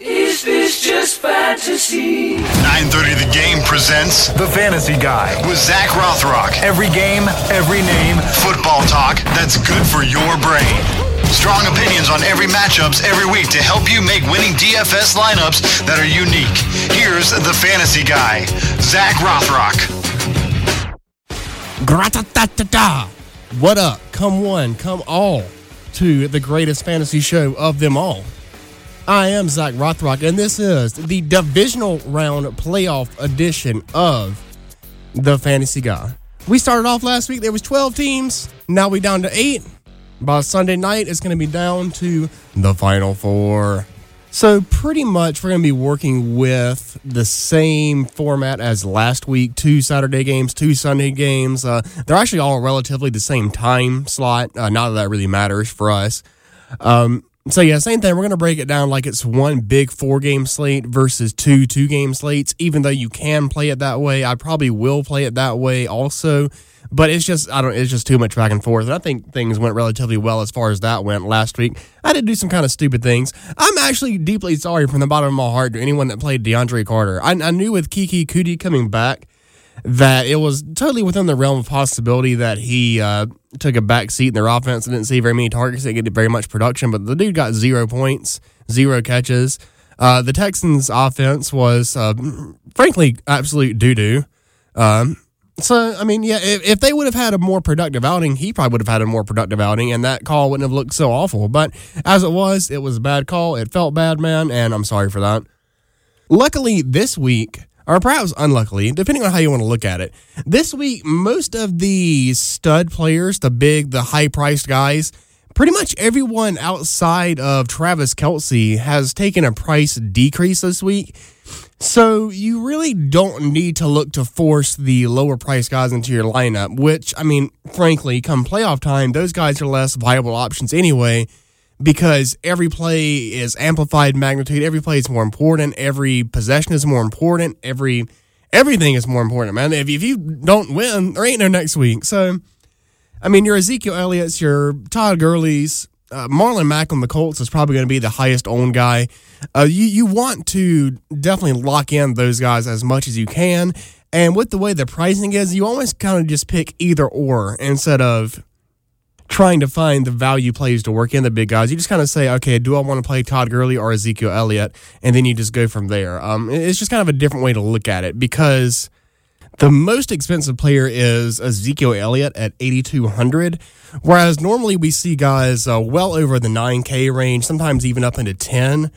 Is this just fantasy? 930 The Game presents The Fantasy Guy. with Zach Rothrock. Every game, every name. Football talk that's good for your brain. Strong opinions on every matchups every week to help you make winning DFS lineups that are unique. Here's the Fantasy Guy, Zach Rothrock. Grata-ta-ta-ta. What up? Come one, come all to the greatest fantasy show of them all. I am Zach Rothrock, and this is the divisional round playoff edition of the Fantasy Guy. We started off last week, there was 12 teams. Now we down to eight. By Sunday night, it's going to be down to the final four. So pretty much we're going to be working with the same format as last week: two Saturday games, two Sunday games. Uh, they're actually all relatively the same time slot. Uh, not that that really matters for us. Um, so yeah, same thing. We're gonna break it down like it's one big four game slate versus two two game slates. Even though you can play it that way, I probably will play it that way also. But it's just I don't. It's just too much back and forth. And I think things went relatively well as far as that went last week. I did do some kind of stupid things. I'm actually deeply sorry from the bottom of my heart to anyone that played DeAndre Carter. I, I knew with Keke Coutee coming back that it was totally within the realm of possibility that he uh, took a back seat in their offense and didn't see very many targets, didn't get very much production. But the dude got zero points, zero catches. Uh, the Texans' offense was, uh, frankly, absolute doo doo. Um, so, I mean, yeah, if, if they would have had a more productive outing, he probably would have had a more productive outing, and that call wouldn't have looked so awful. But as it was, it was a bad call. It felt bad, man, and I'm sorry for that. Luckily, this week, or perhaps unluckily, depending on how you want to look at it, this week, most of the stud players, the big, the high priced guys, pretty much everyone outside of Travis Kelce has taken a price decrease this week. So you really don't need to look to force the lower price guys into your lineup, which, I mean, frankly, come playoff time, those guys are less viable options anyway because every play is amplified magnitude. Every play is more important. Every possession is more important. Every everything is more important, man. If, if you don't win, there ain't no next week. So, I mean, your Ezekiel Elliott's, your Todd Gurley's, uh, Marlon Mack on the Colts is probably going to be the highest owned guy. Uh, you you want to definitely lock in those guys as much as you can. And with the way the pricing is, you almost kind of just pick either or instead of trying to find the value plays to work in the big guys. You just kind of say, okay, do I want to play Todd Gurley or Ezekiel Elliott? And then you just go from there. Um, it's just kind of a different way to look at it because the most expensive player is Ezekiel Elliott at 8,200. Whereas normally we see guys uh, well over the 9K range, sometimes even up into 10.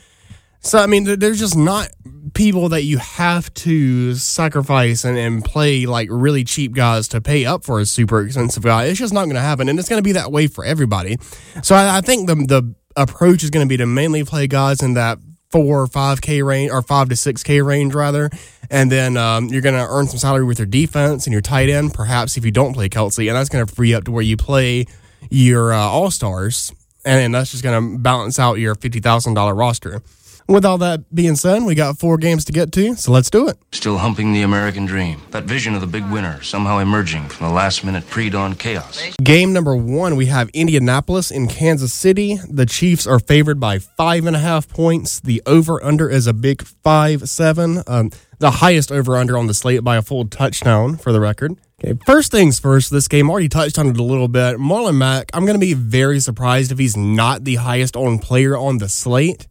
So, I mean, there- there's just not people that you have to sacrifice and, and play like really cheap guys to pay up for a super expensive guy. It's just not going to happen. And it's going to be that way for everybody. So, I, I think the, the approach is going to be to mainly play guys in that four or five K range or five to six K range rather. And then um, you're going to earn some salary with your defense and your tight end, perhaps if you don't play Kelce. And that's going to free up to where you play your uh, all stars. And, and that's just going to balance out your $50,000 roster. With all that being said, we got four games to get to, so let's do it. Still humping the American dream. That vision of the big winner somehow emerging from the last minute pre dawn chaos. Game number one, we have Indianapolis in Kansas City. The Chiefs are favored by five and a half points. The over under is a big five seven. Um, the highest over under on the slate by a full touchdown for the record. Okay, first things first, this game already touched on it a little bit. Marlon Mack, I'm going to be very surprised if he's not the highest owned player on the slate.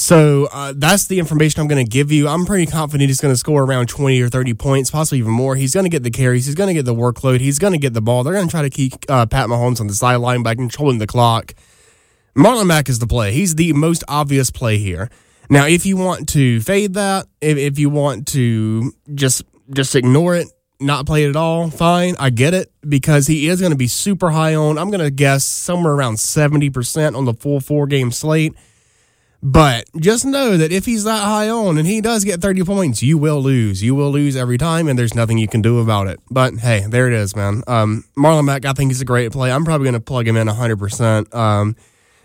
So uh, that's the information I'm going to give you. I'm pretty confident he's going to score around 20 or 30 points, possibly even more. He's going to get the carries. He's going to get the workload. He's going to get the ball. They're going to try to keep uh, Pat Mahomes on the sideline by controlling the clock. Marlon Mack is the play. He's the most obvious play here. Now, if you want to fade that, if, if you want to just just ignore it, not play it at all, fine. I get it because he is going to be super high on. I'm going to guess somewhere around 70% on the full four game slate. But just know that if he's that high on and he does get 30 points, you will lose. You will lose every time, and there's nothing you can do about it. But hey, there it is, man. Um, Marlon Mack, I think he's a great play. I'm probably going to plug him in 100%. Um,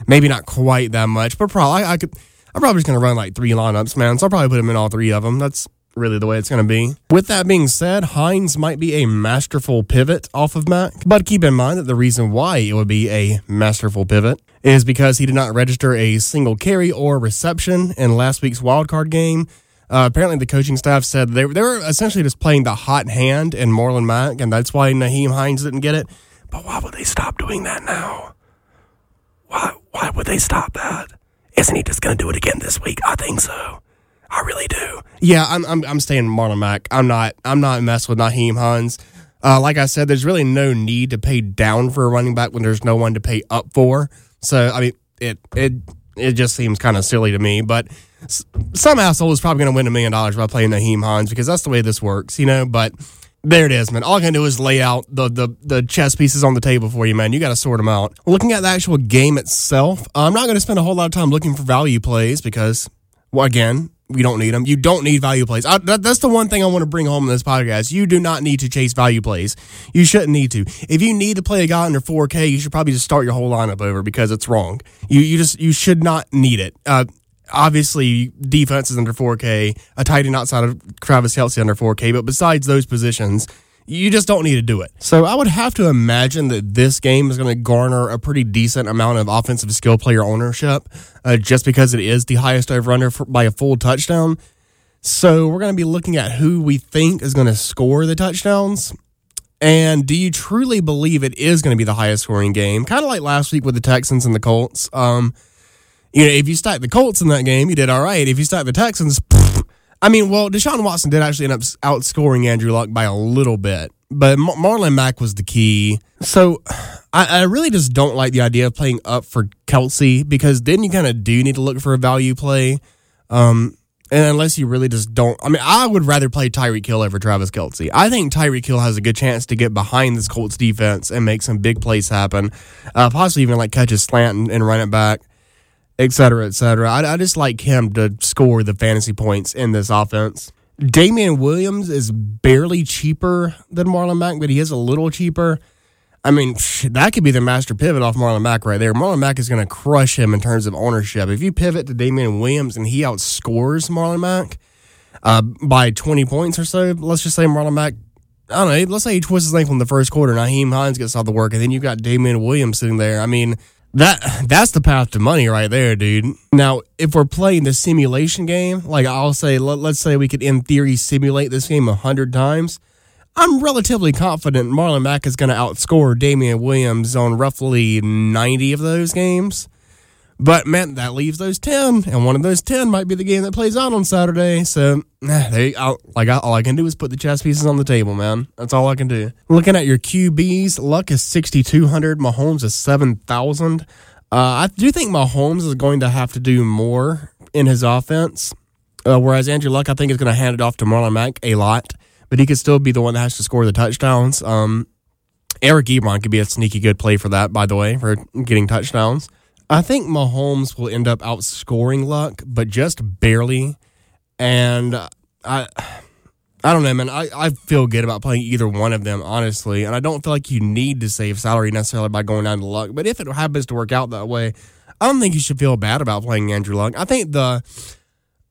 maybe not quite that much, but probably I could. I'm probably just going to run like three lineups, man. So I'll probably put him in all three of them. That's really the way it's going to be. With that being said, Hines might be a masterful pivot off of Mack, but keep in mind that the reason why it would be a masterful pivot is because he did not register a single carry or reception in last week's wildcard game. Uh, apparently, the coaching staff said they, they were essentially just playing the hot hand in Marlon Mack, and that's why Nyheim Hines didn't get it. But why would they stop doing that now? Why, why would they stop that? Isn't he just going to do it again this week? I think so. I really do. Yeah, I'm I'm, I'm staying Marlon Mack. I'm not I'm not messing with Nyheim Hines. Uh, like I said, there's really no need to pay down for a running back when there's no one to pay up for. So I mean, it it it just seems kind of silly to me. But some asshole is probably going to win a million dollars by playing Nyheim Hines because that's the way this works, you know. But there it is, man. All I can do is lay out the the, the chess pieces on the table for you, man. You got to sort them out. Looking at the actual game itself, I'm not going to spend a whole lot of time looking for value plays because, well, again, we don't need them. You don't need value plays. I, that, that's the one thing I want to bring home in this podcast. You do not need to chase value plays. You shouldn't need to. If you need to play a guy under 4K, you should probably just start your whole lineup over because it's wrong. You you just you should not need it. Uh, obviously, defense is under 4K. A tight end outside of Travis Kelce under 4K. But besides those positions, you just don't need to do it. So I would have to imagine that this game is going to garner a pretty decent amount of offensive skill player ownership, uh, just because it is the highest over under by a full touchdown. So we're going to be looking at who we think is going to score the touchdowns. And do you truly believe it is going to be the highest scoring game? Kind of like last week with the Texans and the Colts. Um, you know, if you stack the Colts in that game, you did all right. If you stack the Texans, I mean, well, Deshaun Watson did actually end up outscoring Andrew Luck by a little bit, but Mar- Marlon Mack was the key. So I, I really just don't like the idea of playing up for Kelce because then you kind of do need to look for a value play. Um, and unless you really just don't, I mean, I would rather play Tyreek Hill over Travis Kelce. I think Tyreek Hill has a good chance to get behind this Colts defense and make some big plays happen, uh, possibly even like catch a slant and, and run it back et cetera, et cetera. I, I just like him to score the fantasy points in this offense. Damien Williams is barely cheaper than Marlon Mack, but he is a little cheaper. I mean, that could be the master pivot off Marlon Mack right there. Marlon Mack is going to crush him in terms of ownership. If you pivot to Damien Williams and he outscores Marlon Mack uh, by 20 points or so, let's just say Marlon Mack, I don't know, let's say he twists his ankle in the first quarter, Nyheim Hines gets all the work, and then you've got Damien Williams sitting there. I mean, that that's the path to money right there, dude. Now, if we're playing the simulation game, like I'll say, let, us say we could in theory simulate this game a hundred times. I'm relatively confident Marlon Mack is going to outscore Damien Williams on roughly 90 of those games. But man, that leaves those 10, and one of those 10 might be the game that plays out on Saturday. So, they, I'll, like, all I can do is put the chess pieces on the table, man. That's all I can do. Looking at your QBs, Luck is 6,200, Mahomes is 7,000. Uh, I do think Mahomes is going to have to do more in his offense, uh, whereas Andrew Luck, I think, is going to hand it off to Marlon Mack a lot, but he could still be the one that has to score the touchdowns. Um, Eric Ebron could be a sneaky good play for that, by the way, for getting touchdowns. I think Mahomes will end up outscoring Luck, but just barely. And I, I don't know, man. I, I feel good about playing either one of them, honestly. And I don't feel like you need to save salary necessarily by going down to Luck. But if it happens to work out that way, I don't think you should feel bad about playing Andrew Luck. I think the,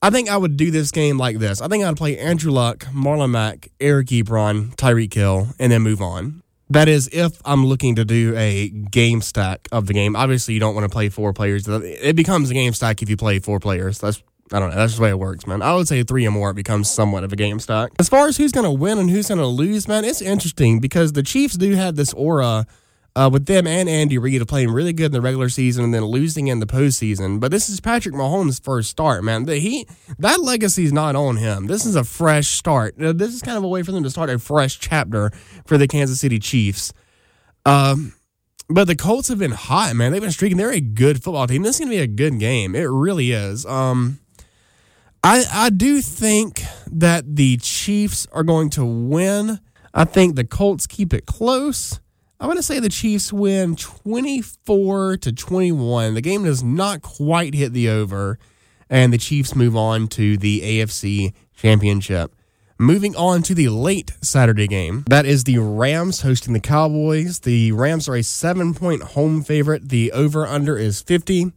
I think I would do this game like this. I think I'd play Andrew Luck, Marlon Mack, Eric Ebron, Tyreek Hill, and then move on. That is, if I'm looking to do a game stack of the game. Obviously, you don't want to play four players. It becomes a game stack if you play four players. That's I don't know. That's just the way it works, man. I would say three or more it becomes somewhat of a game stack. As far as who's going to win and who's going to lose, man, it's interesting because the Chiefs do have this aura uh, with them and Andy Reid playing really good in the regular season and then losing in the postseason. But this is Patrick Mahomes' first start, man. The, he that legacy's not on him. This is a fresh start. Uh, This is kind of a way for them to start a fresh chapter for the Kansas City Chiefs. Um, but the Colts have been hot, man. They've been streaking. They're a good football team. This is going to be a good game. It really is. Um, I I do think that the Chiefs are going to win. I think the Colts keep it close. I'm going to say the Chiefs win 24 to 21. The game does not quite hit the over, and the Chiefs move on to the AFC Championship. Moving on to the late Saturday game, that is the Rams hosting the Cowboys. The Rams are a seven point home favorite. The over under is 50.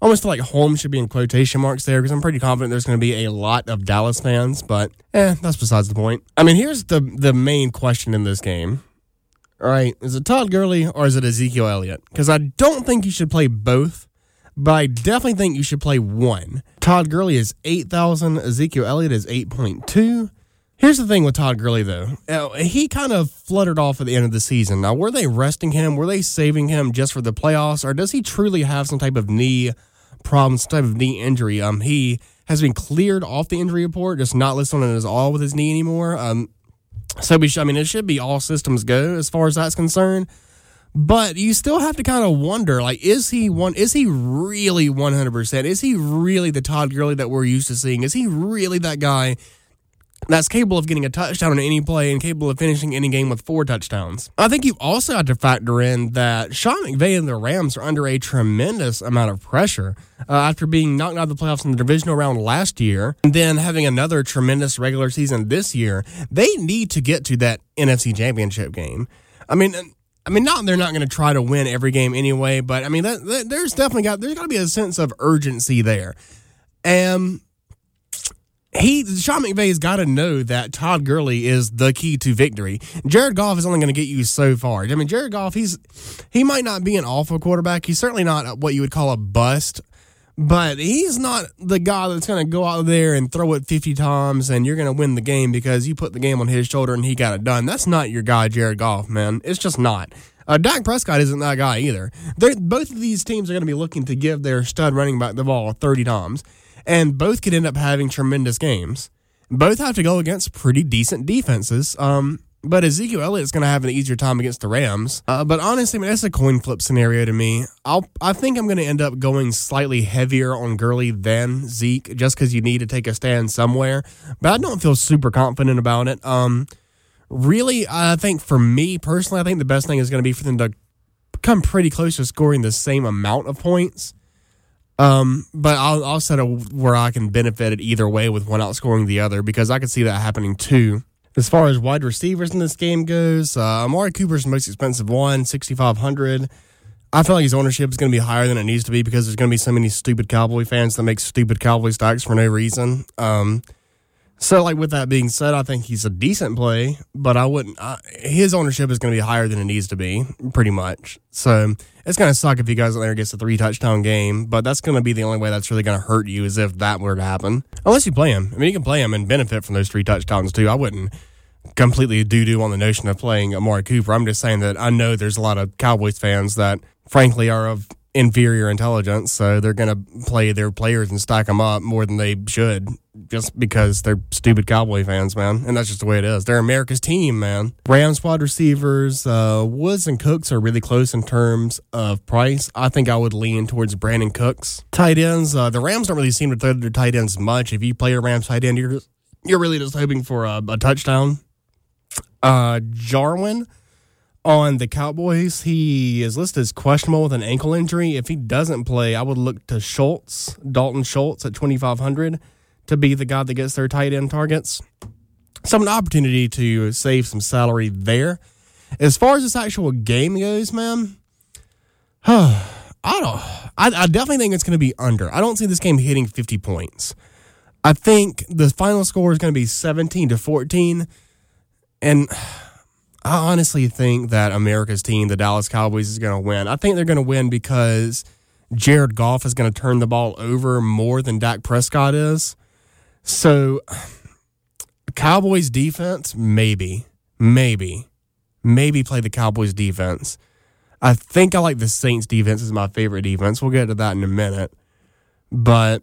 Almost like home should be in quotation marks there because I'm pretty confident there's going to be a lot of Dallas fans, but eh, that's besides the point. I mean, here's the the main question in this game. All right, is it Todd Gurley or is it Ezekiel Elliott? Because I don't think you should play both, but I definitely think you should play one. Todd Gurley is 8,000, Ezekiel Elliott is 8.2. Here's the thing with Todd Gurley, though. Uh, he kind of fluttered off at the end of the season. Now, were they resting him? Were they saving him just for the playoffs? Or does he truly have some type of knee problem, some type of knee injury? Um, He has been cleared off the injury report, just not listed on it as all with his knee anymore. Um, so, we should, I mean, it should be all systems go as far as that's concerned. But you still have to kind of wonder, like, is he one? Is he really one hundred percent? Is he really the Todd Gurley that we're used to seeing? Is he really that guy that's capable of getting a touchdown on any play and capable of finishing any game with four touchdowns? I think you also have to factor in that Sean McVay and the Rams are under a tremendous amount of pressure uh, after being knocked out of the playoffs in the divisional round last year, and then having another tremendous regular season this year. They need to get to that NFC Championship game. I mean. I mean, not they're not going to try to win every game anyway, but I mean, that, that, there's definitely got there's got to be a sense of urgency there, and he Sean McVay's got to know that Todd Gurley is the key to victory. Jared Goff is only going to get you so far. I mean, Jared Goff, he's he might not be an awful quarterback. He's certainly not what you would call a bust, but he's not the guy that's going to go out there and throw it 50 times and you're going to win the game because you put the game on his shoulder and he got it done. That's not your guy, Jared Goff, man. It's just not. Uh, Dak Prescott isn't that guy either. They're, both of these teams are going to be looking to give their stud running back the ball 30 times, and both could end up having tremendous games. Both have to go against pretty decent defenses. Um, but Ezekiel Elliott's going to have an easier time against the Rams. Uh, but honestly, I mean, that's a coin flip scenario to me. I'll, I think I'm going to end up going slightly heavier on Gurley than Zeke just because you need to take a stand somewhere. But I don't feel super confident about it. Um, really, I think for me personally, I think the best thing is going to be for them to come pretty close to scoring the same amount of points. Um, but I'll, I'll set it where I can benefit it either way with one outscoring the other because I could see that happening too. As far as wide receivers in this game goes, uh, Amari Cooper's the most expensive one, 6500 I feel like his ownership is going to be higher than it needs to be because there's going to be so many stupid Cowboy fans that make stupid Cowboy stocks for no reason. Um, so, like with that being said, I think he's a decent play, but I wouldn't. Uh, his ownership is going to be higher than it needs to be, pretty much. So it's going to suck if goes out there gets a three touchdown game, but that's going to be the only way that's really going to hurt you is if that were to happen. Unless you play him. I mean, you can play him and benefit from those three touchdowns too. I wouldn't completely doo doo on the notion of playing Amari Cooper. I'm just saying that I know there's a lot of Cowboys fans that, frankly, are of inferior intelligence, so they're going to play their players and stack them up more than they should just because they're stupid Cowboy fans, man. And that's just the way it is. They're America's team, man. Rams wide receivers, uh, Woods and Cooks are really close in terms of price. I think I would lean towards Brandin Cooks. Tight ends, uh, the Rams don't really seem to throw their tight ends much. If you play a Rams tight end, you're, you're really just hoping for a, a touchdown. Uh, Jarwin on the Cowboys, he is listed as questionable with an ankle injury. If he doesn't play, I would look to Schultz, Dalton Schultz at 2,500 to be the guy that gets their tight end targets. So, an opportunity to save some salary there. As far as this actual game goes, man, huh? I don't. I, I definitely think it's going to be under. I don't see this game hitting 50 points. I think the final score is going to be 17 to 14. And I honestly think that America's team, the Dallas Cowboys, is going to win. I think they're going to win because Jared Goff is going to turn the ball over more than Dak Prescott is. So, Cowboys defense, maybe, maybe, maybe play the Cowboys defense. I think I like the Saints defense as my favorite defense. We'll get to that in a minute. But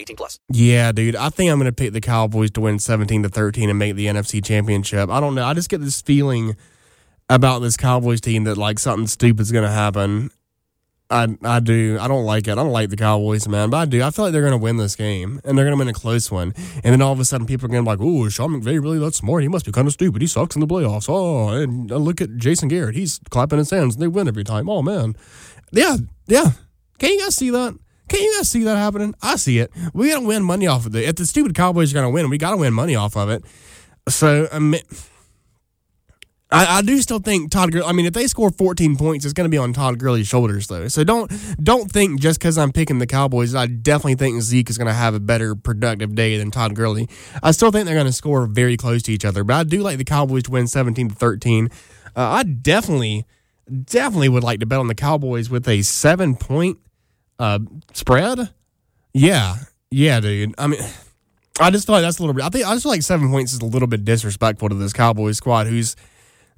18 plus. Yeah, dude. I think I'm going to pick the Cowboys to win 17 to 13 and make the NFC Championship. I don't know. I just get this feeling about this Cowboys team that like something stupid's going to happen. I I do. I don't like it. I don't like the Cowboys, man. But I do. I feel like they're going to win this game and they're going to win a close one. And then all of a sudden, people are going to be like, "Oh, Sean McVay really that smart? He must be kind of stupid. He sucks in the playoffs." Oh, and uh, look at Jason Garrett. He's clapping his hands and they win every time. Oh man, yeah, yeah. Can you guys see that? Can you guys see that happening? I see it. We got to win money off of it. If the stupid Cowboys are to win, we got to win money off of it. So I mean. I, I do still think Todd Gurley. I mean, if they score 14 points, it's going to be on Todd Gurley's shoulders, though. So don't don't think just because I'm picking the Cowboys, I definitely think Zeke is going to have a better productive day than Todd Gurley. I still think they're going to score very close to each other, but I do like the Cowboys to win 17 to 13. Uh, I definitely, definitely would like to bet on the Cowboys with a seven point uh, spread. Yeah, yeah, dude. I mean. I just feel like that's a little bit. I think I just feel like seven points is a little bit disrespectful to this Cowboys squad, who's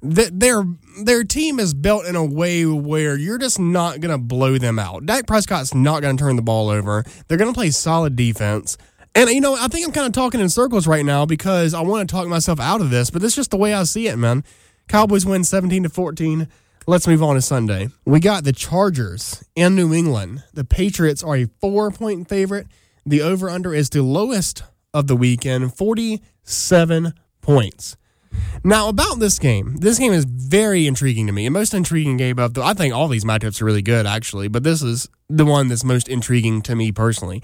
th- their their team is built in a way where you're just not going to blow them out. Dak Prescott's not going to turn the ball over. They're going to play solid defense. And you know, I think I'm kind of talking in circles right now because I want to talk myself out of this, but it's just the way I see it, man. Cowboys win 17 to 14. Let's move on to Sunday. We got the Chargers in New England. The Patriots are a 4-point favorite. The over under is the lowest of the weekend, 47 points. Now, about this game, this game is very intriguing to me. The most intriguing game of the, I think all these matchups are really good, actually, but this is the one that's most intriguing to me personally.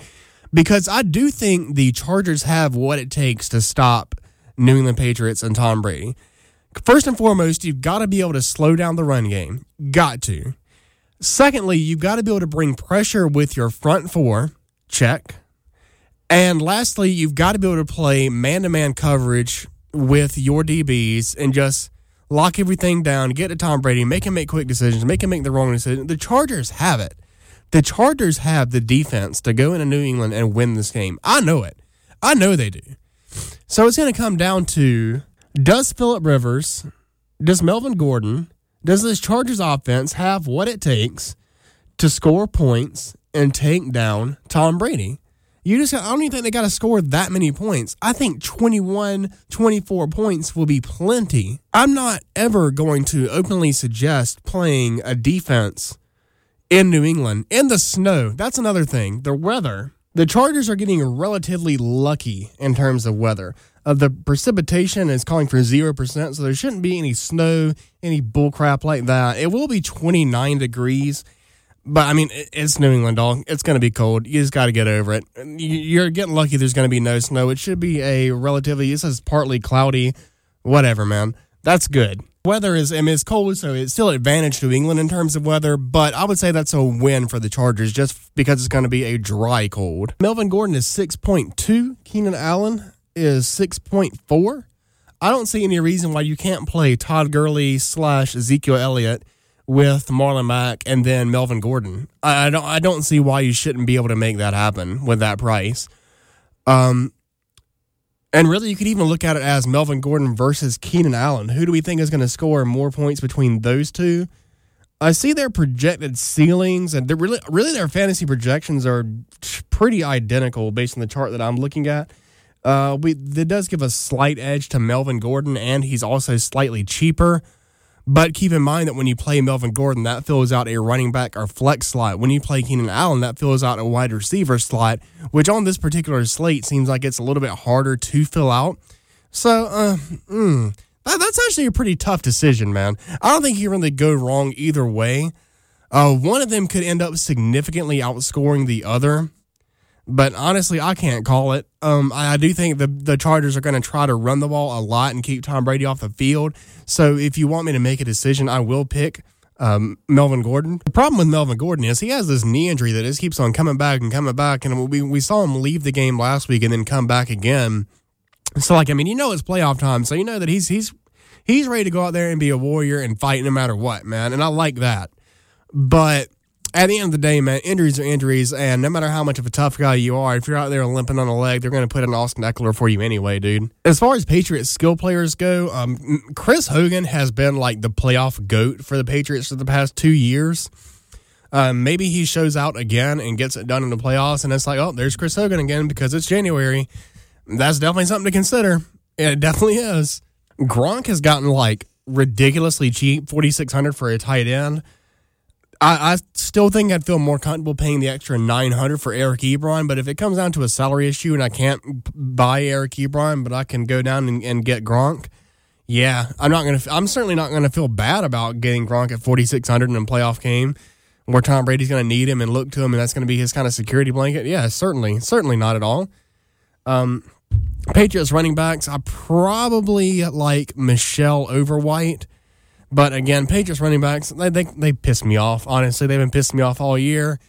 Because I do think the Chargers have what it takes to stop New England Patriots and Tom Brady. First and foremost, you've got to be able to slow down the run game. Got to. Secondly, you've got to be able to bring pressure with your front four. Check. And lastly, you've got to be able to play man to man coverage with your DBs and just lock everything down, get to Tom Brady, make him make quick decisions, make him make the wrong decision. The Chargers have it. The Chargers have the defense to go into New England and win this game. I know it. I know they do. So it's going to come down to does Philip Rivers, does Melvin Gordon, does this Chargers offense have what it takes to score points and take down Tom Brady? You just, I don't even think they got to score that many points. I think 21, 24 points will be plenty. I'm not ever going to openly suggest playing a defense in New England in the snow. That's another thing. The weather. The Chargers are getting relatively lucky in terms of weather. Uh, the precipitation is calling for 0%, so there shouldn't be any snow, any bullcrap like that. It will be 29 degrees but I mean, it's New England, dog. It's going to be cold. You just got to get over it. You're getting lucky. There's going to be no snow. It should be a relatively. It says partly cloudy. Whatever, man. That's good. Weather is. I mean, it's cold, so it's still advantage to England in terms of weather. But I would say that's a win for the Chargers, just because it's going to be a dry cold. Melvin Gordon is six point two. Keenan Allen is six point four. I don't see any reason why you can't play Todd Gurley slash Ezekiel Elliott with Marlon Mack and then Melvin Gordon. I, don't I don't see why you shouldn't be able to make that happen with that price. Um and really you could even look at it as Melvin Gordon versus Keenan Allen. Who do we think is going to score more points between those two? I see their projected ceilings and really really their fantasy projections are pretty identical based on the chart that I'm looking at. Uh, we that does give a slight edge to Melvin Gordon, and he's also slightly cheaper. But keep in mind that when you play Melvin Gordon, that fills out a running back or flex slot. When you play Keenan Allen, that fills out a wide receiver slot, which on this particular slate seems like it's a little bit harder to fill out. So, uh, mm, that, that's actually a pretty tough decision, man. I don't think you really go wrong either way. Uh, one of them could end up significantly outscoring the other. But honestly, I can't call it. Um, I, I do think the the Chargers are going to try to run the ball a lot and keep Tom Brady off the field. So if you want me to make a decision, I will pick um, Melvin Gordon. The problem with Melvin Gordon is he has this knee injury that just keeps on coming back and coming back. And we, we saw him leave the game last week and then come back again. So, like, I mean, you know it's playoff time, so you know that he's he's he's ready to go out there and be a warrior and fight no matter what, man. And I like that. But at the end of the day, man, injuries are injuries, and no matter how much of a tough guy you are, if you're out there limping on a leg, they're going to put an Austin Ekeler for you anyway, dude. As far as Patriots skill players go, um, Chris Hogan has been like the playoff goat for the Patriots for the past two years. Um, maybe he shows out again and gets it done in the playoffs, and it's like, oh, there's Chris Hogan again because it's January. That's definitely something to consider. It definitely is. Gronk has gotten like ridiculously cheap, forty six hundred for a tight end. I, I still think I'd feel more comfortable paying the extra nine hundred for Eric Ebron, but if it comes down to a salary issue and I can't buy Eric Ebron, but I can go down and, and get Gronk, yeah, I'm not gonna. I'm certainly not gonna feel bad about getting Gronk at forty six hundred in a playoff game where Tom Brady's gonna need him and look to him, and that's gonna be his kind of security blanket. Yeah, certainly, certainly not at all. Um, Patriots running backs, I probably like Michel over White. But again, Patriots running backs, they, they they piss me off. Honestly, they've been pissing me off all year.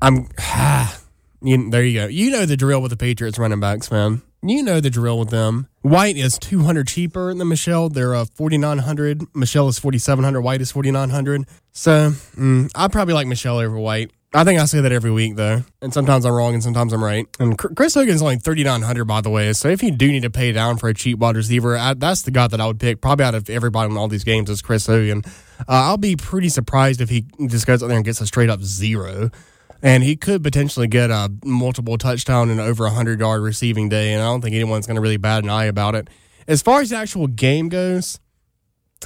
I'm ah, you, there you go. You know the drill with the Patriots running backs, man. You know the drill with them. White is 200 cheaper than Michel. They're uh, 4900. Michel is 4700. White is 4900. So, mm, I probably like Michel over White. I think I say that every week though, and sometimes I'm wrong and sometimes I'm right. And Chr- Chris Hogan's only 3900 by the way. So if you do need to pay down for a cheap wide receiver, I, that's the guy that I would pick probably out of everybody in all these games is Chris Hogan. Uh, I'll be pretty surprised if he just goes out there and gets a straight up zero. And he could potentially get a multiple touchdown and over a hundred yard receiving day, and I don't think anyone's going to really bat an eye about it. As far as the actual game goes,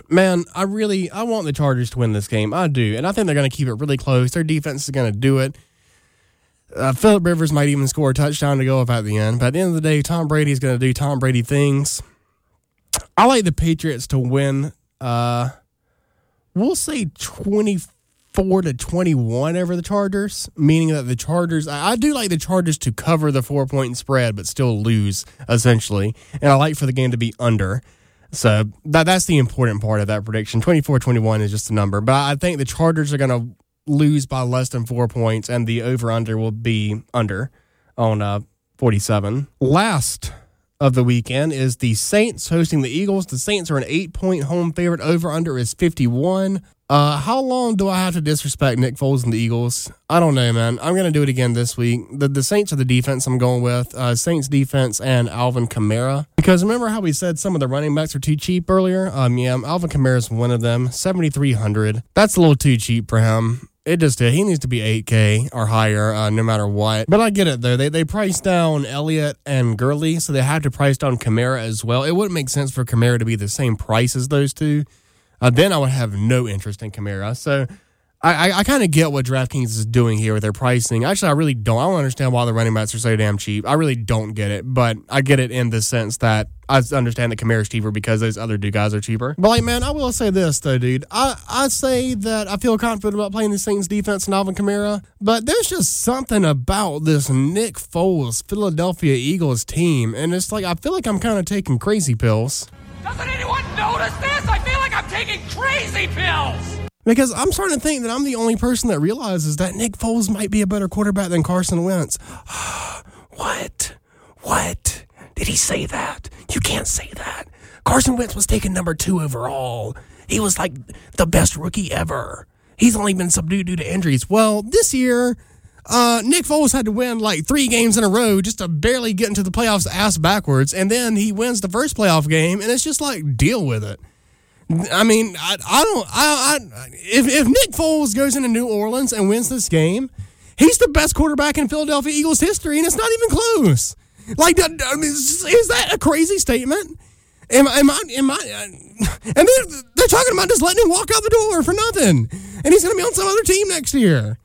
man, I really I want the Chargers to win this game. I do, and I think they're going to keep it really close. Their defense is going to do it. Uh, Philip Rivers might even score a touchdown to go up at the end, but at the end of the day, Tom Brady is going to do Tom Brady things. I like the Patriots to win. Uh, we'll say twenty four to twenty one over the Chargers, meaning that the Chargers. I, I do like the Chargers to cover the four point spread, but still lose essentially, and I like for the game to be under. So that that's the important part of that prediction. 24-21 is just a number, but I think the Chargers are going to lose by less than four points, and the over under will be under on uh, 47. Last of the weekend is the Saints hosting the Eagles. The Saints are an eight point home favorite. Over under is 51. Uh, how long do I have to disrespect Nick Foles and the Eagles? I don't know, man. I'm to do it again this week. The, the Saints are the defense I'm going with. Uh, Saints defense and Alvin Kamara. Because remember how we said some of the running backs are too cheap earlier? Um, yeah, Alvin Kamara is one of them. 7,300. That's a little too cheap for him. It just did. He needs to be 8K or higher, uh, no matter what. But I get it though. They they priced down Elliott and Gurley, so they had to price down Kamara as well. It wouldn't make sense for Kamara to be the same price as those two. Uh, then I would have no interest in Kamara. So I, I, I kind of get what DraftKings is doing here with their pricing. Actually, I really don't. I don't understand why the running backs are so damn cheap. I really don't get it, but I get it in the sense that I understand that Kamara's cheaper because those other two guys are cheaper. But like, man, I will say this though, dude. I I say that I feel confident about playing the Saints defense and Alvin Kamara, but there's just something about this Nick Foles Philadelphia Eagles team, and it's like I feel like I'm kind of taking crazy pills. Doesn't anyone notice this? Taking crazy pills! Because I'm starting to think that I'm the only person that realizes that Nick Foles might be a better quarterback than Carson Wentz. what? What? Did he say that? You can't say that. Carson Wentz was taken number two overall. He was like the best rookie ever. He's only been subdued due to injuries. Well, this year, uh, Nick Foles had to win like three games in a row just to barely get into the playoffs ass backwards. And then he wins the first playoff game, and it's just like, deal with it. I mean, I, I don't. I, I if if Nick Foles goes into New Orleans and wins this game, he's the best quarterback in Philadelphia Eagles history, and it's not even close. Like, I mean, is that a crazy statement? Am, am I? Am I? And they're, they're talking about just letting him walk out the door for nothing, and he's going to be on some other team next year.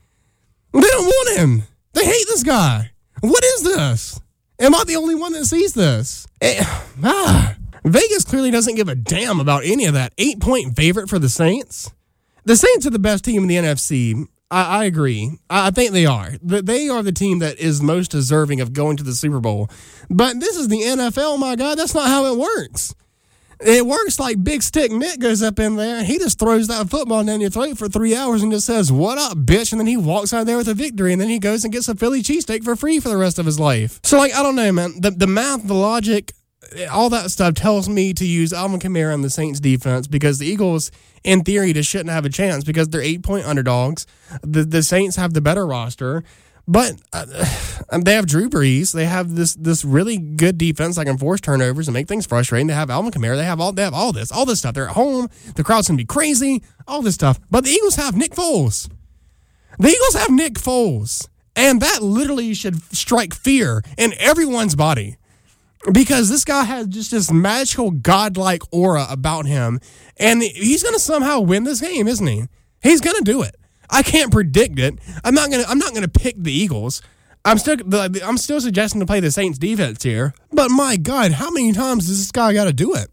They don't want him. They hate this guy. What is this? Am I the only one that sees this? Eh, ah. Vegas clearly doesn't give a damn about any of that. Eight point favorite for the Saints. The Saints are the best team in the NFC. I, I agree. I, I think they are. Th- They are the team that is most deserving of going to the Super Bowl. But this is the NFL, my God. That's not how it works. It works like Big Stick Nick goes up in there and he just throws that football down your throat for three hours and just says, What up, bitch? And then he walks out there with a victory and then he goes and gets a Philly cheesesteak for free for the rest of his life. So, like, I don't know, man. The, the math, the logic, all that stuff tells me to use Alvin Kamara on the Saints defense because the Eagles, in theory, just shouldn't have a chance because they're eight point underdogs. The the Saints have the better roster, but uh, they have Drew Brees. They have this this really good defense that can force turnovers and make things frustrating. They have Alvin Kamara. They have all they have all this all this stuff. They're at home. The crowd's gonna be crazy. All this stuff. But the Eagles have Nick Foles. The Eagles have Nick Foles. And that literally should strike fear in everyone's body because this guy has just this magical godlike aura about him and he's going to somehow win this game isn't he? He's going to do it. I can't predict it. I'm not going to i'm not going to pick the eagles. I'm still i'm still suggesting to play the saints defense here but my god how many times does this guy got to do it?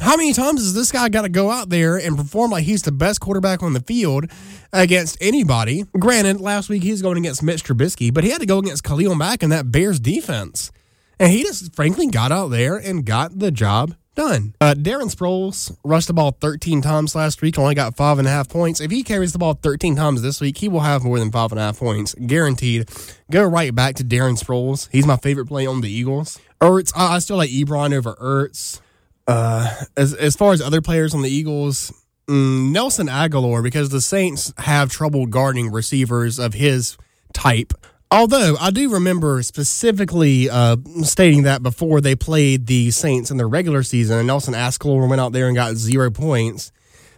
How many times has this guy got to go out there and perform like he's the best quarterback on the field against anybody? Granted, last week he was going against Mitch Trubisky, but he had to go against Khalil Mack and that Bears defense. And he just frankly got out there and got the job done. Uh, Darren Sproles rushed the ball 13 times last week, only got five and a half points. If he carries the ball 13 times this week, he will have more than five and a half points, guaranteed. Go right back to Darren Sproles. He's my favorite play on the Eagles. Ertz, I, I still like Ebron over Ertz. Uh, as as far as other players on the Eagles, mm, Nelson Agholor, because the Saints have trouble guarding receivers of his type. Although I do remember specifically uh, stating that before they played the Saints in the regular season, and Nelson Agholor went out there and got zero points.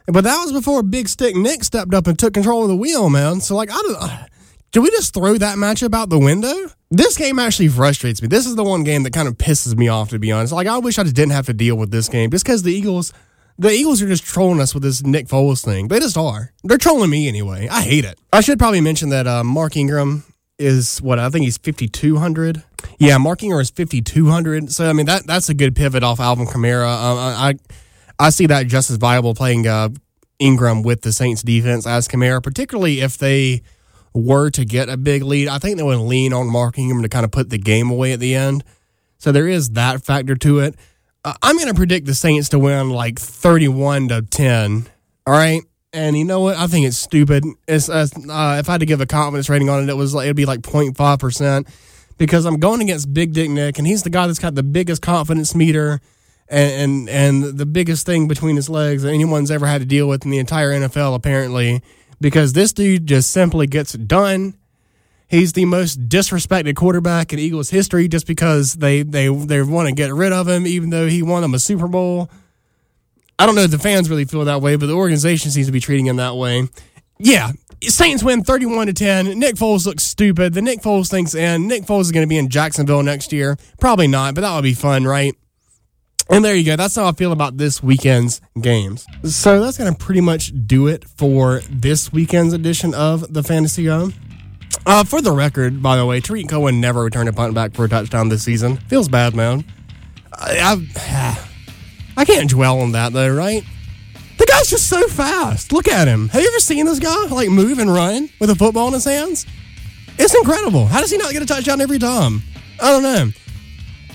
But that was before Big Stick Nick stepped up and took control of the wheel, man. So like, I don't. Do we just throw that matchup out the window? This game actually frustrates me. This is the one game that kind of pisses me off, to be honest. Like, I wish I just didn't have to deal with this game just because the Eagles, the Eagles are just trolling us with this Nick Foles thing. They just are. They're trolling me anyway. I hate it. I should probably mention that uh, Mark Ingram is what I think he's 5200. Yeah, Mark Ingram is 5200. So I mean that that's a good pivot off Alvin Kamara. Uh, I I see that just as viable playing uh, Ingram with the Saints defense as Kamara, particularly if they were to get a big lead. I think they would lean on Mark Ingram to kind of put the game away at the end. So there is that factor to it. Uh, I'm going to predict the Saints to win like 31 to 10. All right. And you know what? I think it's stupid. It's uh, uh, if I had to give a confidence rating on it, it was like it'd be like 0.5 percent because I'm going against Big Dick Nick, and he's the guy that's got the biggest confidence meter and and, and the biggest thing between his legs that anyone's ever had to deal with in the entire NFL, apparently. Because this dude just simply gets done. He's the most disrespected quarterback in Eagles history just because they they they want to get rid of him, even though he won them a Super Bowl. I don't know if the fans really feel that way, but the organization seems to be treating him that way. Yeah, Saints win 31 to 10. Nick Foles looks stupid. The Nick Foles thinks, and Nick Foles is going to be in Jacksonville next year. Probably not, but that would be fun, right? And there you go. That's how I feel about this weekend's games. So that's going to pretty much do it for this weekend's edition of the Fantasy Guy. Uh, for the record, by the way, Tarik Cohen never returned a punt back for a touchdown this season. Feels bad, man. I, I, I can't dwell on that though, right? The guy's just so fast. Look at him. Have you ever seen this guy like move and run with a football in his hands? It's incredible. How does he not get a touchdown every time? I don't know.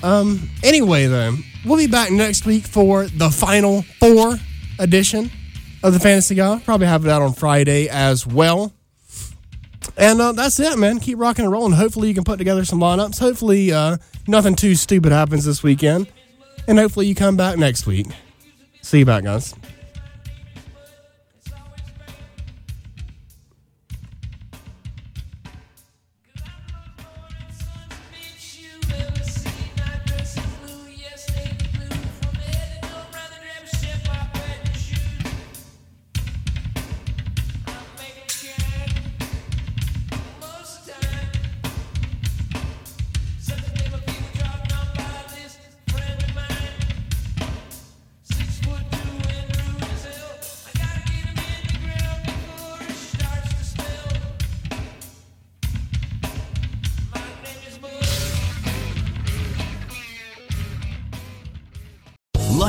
Um. Anyway, though, we'll be back next week for the final four edition of the Fantasy Guy. Probably have it out on Friday as well. And uh, that's it, man. Keep rocking and rolling. Hopefully, you can put together some lineups. Hopefully, uh, nothing too stupid happens this weekend. And hopefully, you come back next week. See you back, guys.